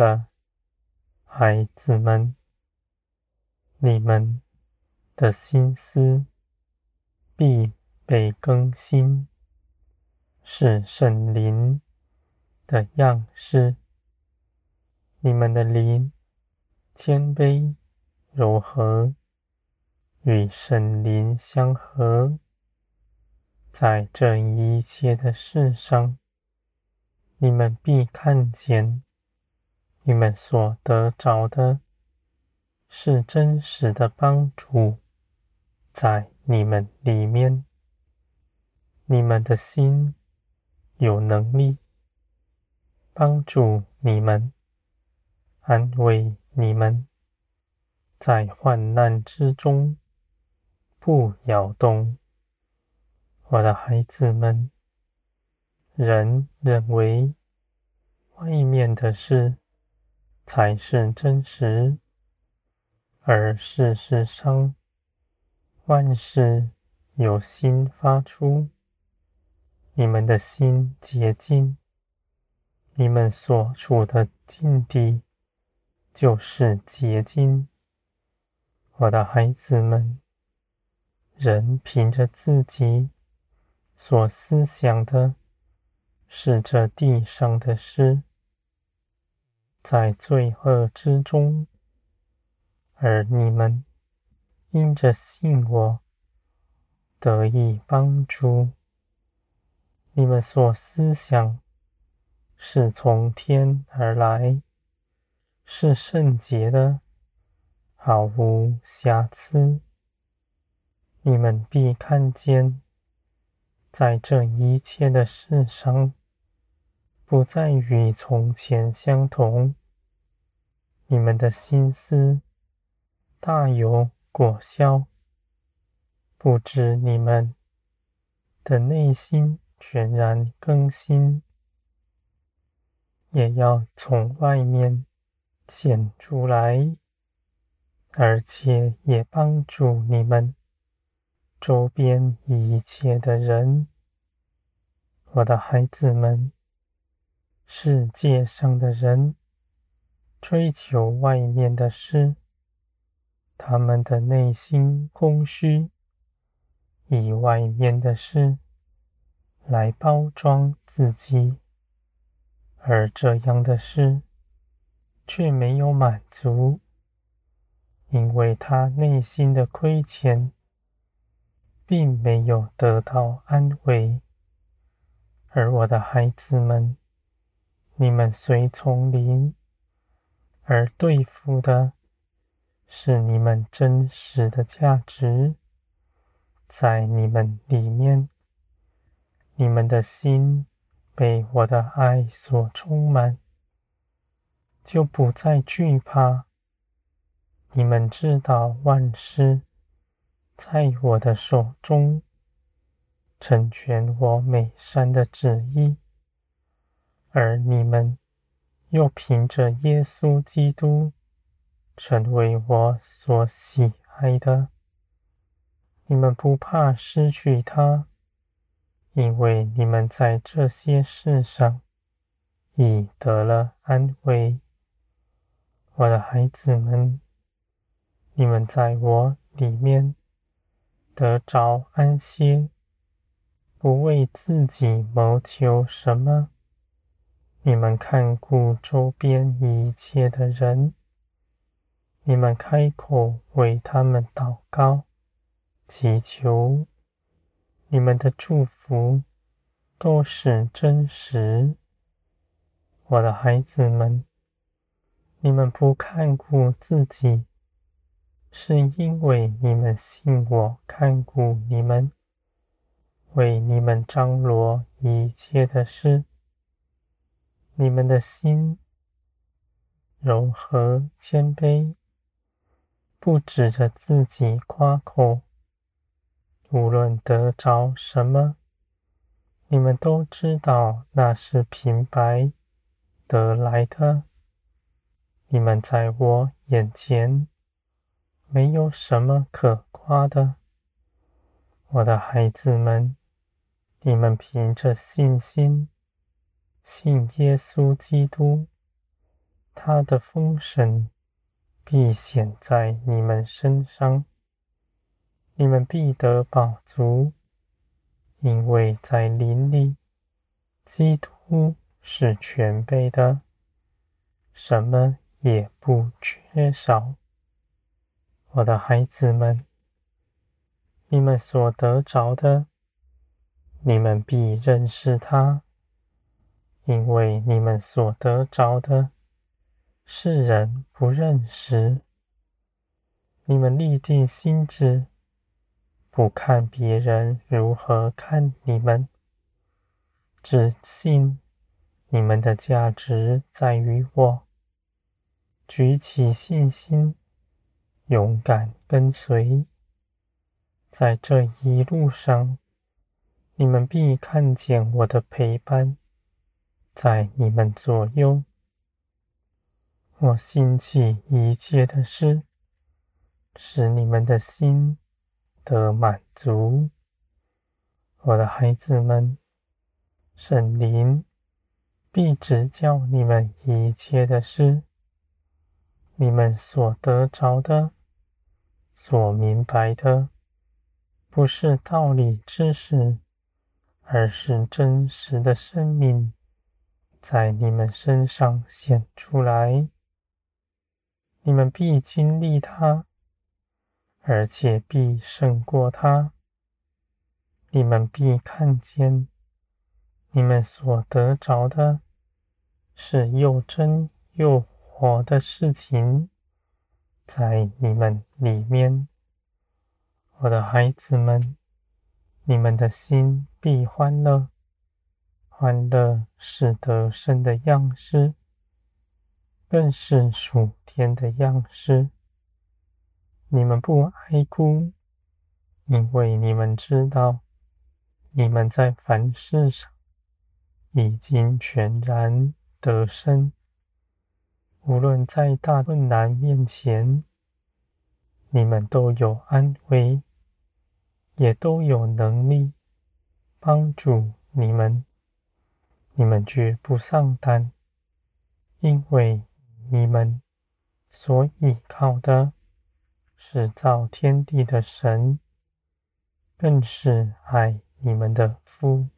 的孩子们，你们的心思必被更新，是圣灵的样式。你们的灵谦卑柔和，与圣灵相合，在这一切的事上，你们必看见。你们所得着的是真实的帮助，在你们里面，你们的心有能力帮助你们，安慰你们，在患难之中不摇动。我的孩子们，人认为外面的事才是真实，而事实上，万事由心发出。你们的心洁净，你们所处的境地就是洁净。我的孩子们，人凭着自己所思想的，是这地上的事。在罪恶之中，而你们因着信我得以帮助。你们所思想是从天而来，是圣洁的，毫无瑕疵。你们必看见，在这一切的事上。不再与从前相同，你们的心思大有果效。不止你们的内心全然更新，也要从外面显出来，而且也帮助你们周边一切的人，我的孩子们。世界上的人追求外面的事，他们的内心空虚，以外面的事来包装自己，而这样的事却没有满足，因为他内心的亏欠，并没有得到安慰。而我的孩子们。你们随从灵，而对付的是你们真实的价值，在你们里面，你们的心被我的爱所充满，就不再惧怕。你们知道万事在我的手中，成全我美善的旨意。而你们又凭着耶稣基督成为我所喜爱的，你们不怕失去他，因为你们在这些事上已得了安慰。我的孩子们，你们在我里面得着安歇，不为自己谋求什么。你们看顾周边一切的人，你们开口为他们祷告、祈求，你们的祝福都是真实。我的孩子们，你们不看顾自己，是因为你们信我看顾你们，为你们张罗一切的事。你们的心柔和谦卑，不指着自己夸口。无论得着什么，你们都知道那是平白得来的。你们在我眼前没有什么可夸的，我的孩子们，你们凭着信心。信耶稣基督，他的丰盛必显在你们身上，你们必得饱足，因为在灵里，基督是全备的，什么也不缺少。我的孩子们，你们所得着的，你们必认识他，因为你们所得着的，世人不认识。你们立定心志，不看别人如何看你们，只信你们的价值在于我。举起信心，勇敢跟随。在这一路上，你们必看见我的陪伴，在你们左右。我兴起一切的事，使你们的心得满足。我的孩子们，圣灵必指教你们一切的事。你们所得着的，所明白的。不是道理知识，而是真实的生命，在你们身上显出来。你们必经历它，而且必胜过它。你们必看见，你们所得着的，是又真又活的事情，在你们里面。我的孩子们，你们的心必欢乐，欢乐是得胜的样式，更是属天的样式。你们不哀哭，因为你们知道，你们在凡事上已经全然得胜。无论在大困难面前，你们都有安慰。也都有能力帮助你们，你们绝不上当，因为你们所依靠的是造天地的神，更是爱你们的夫。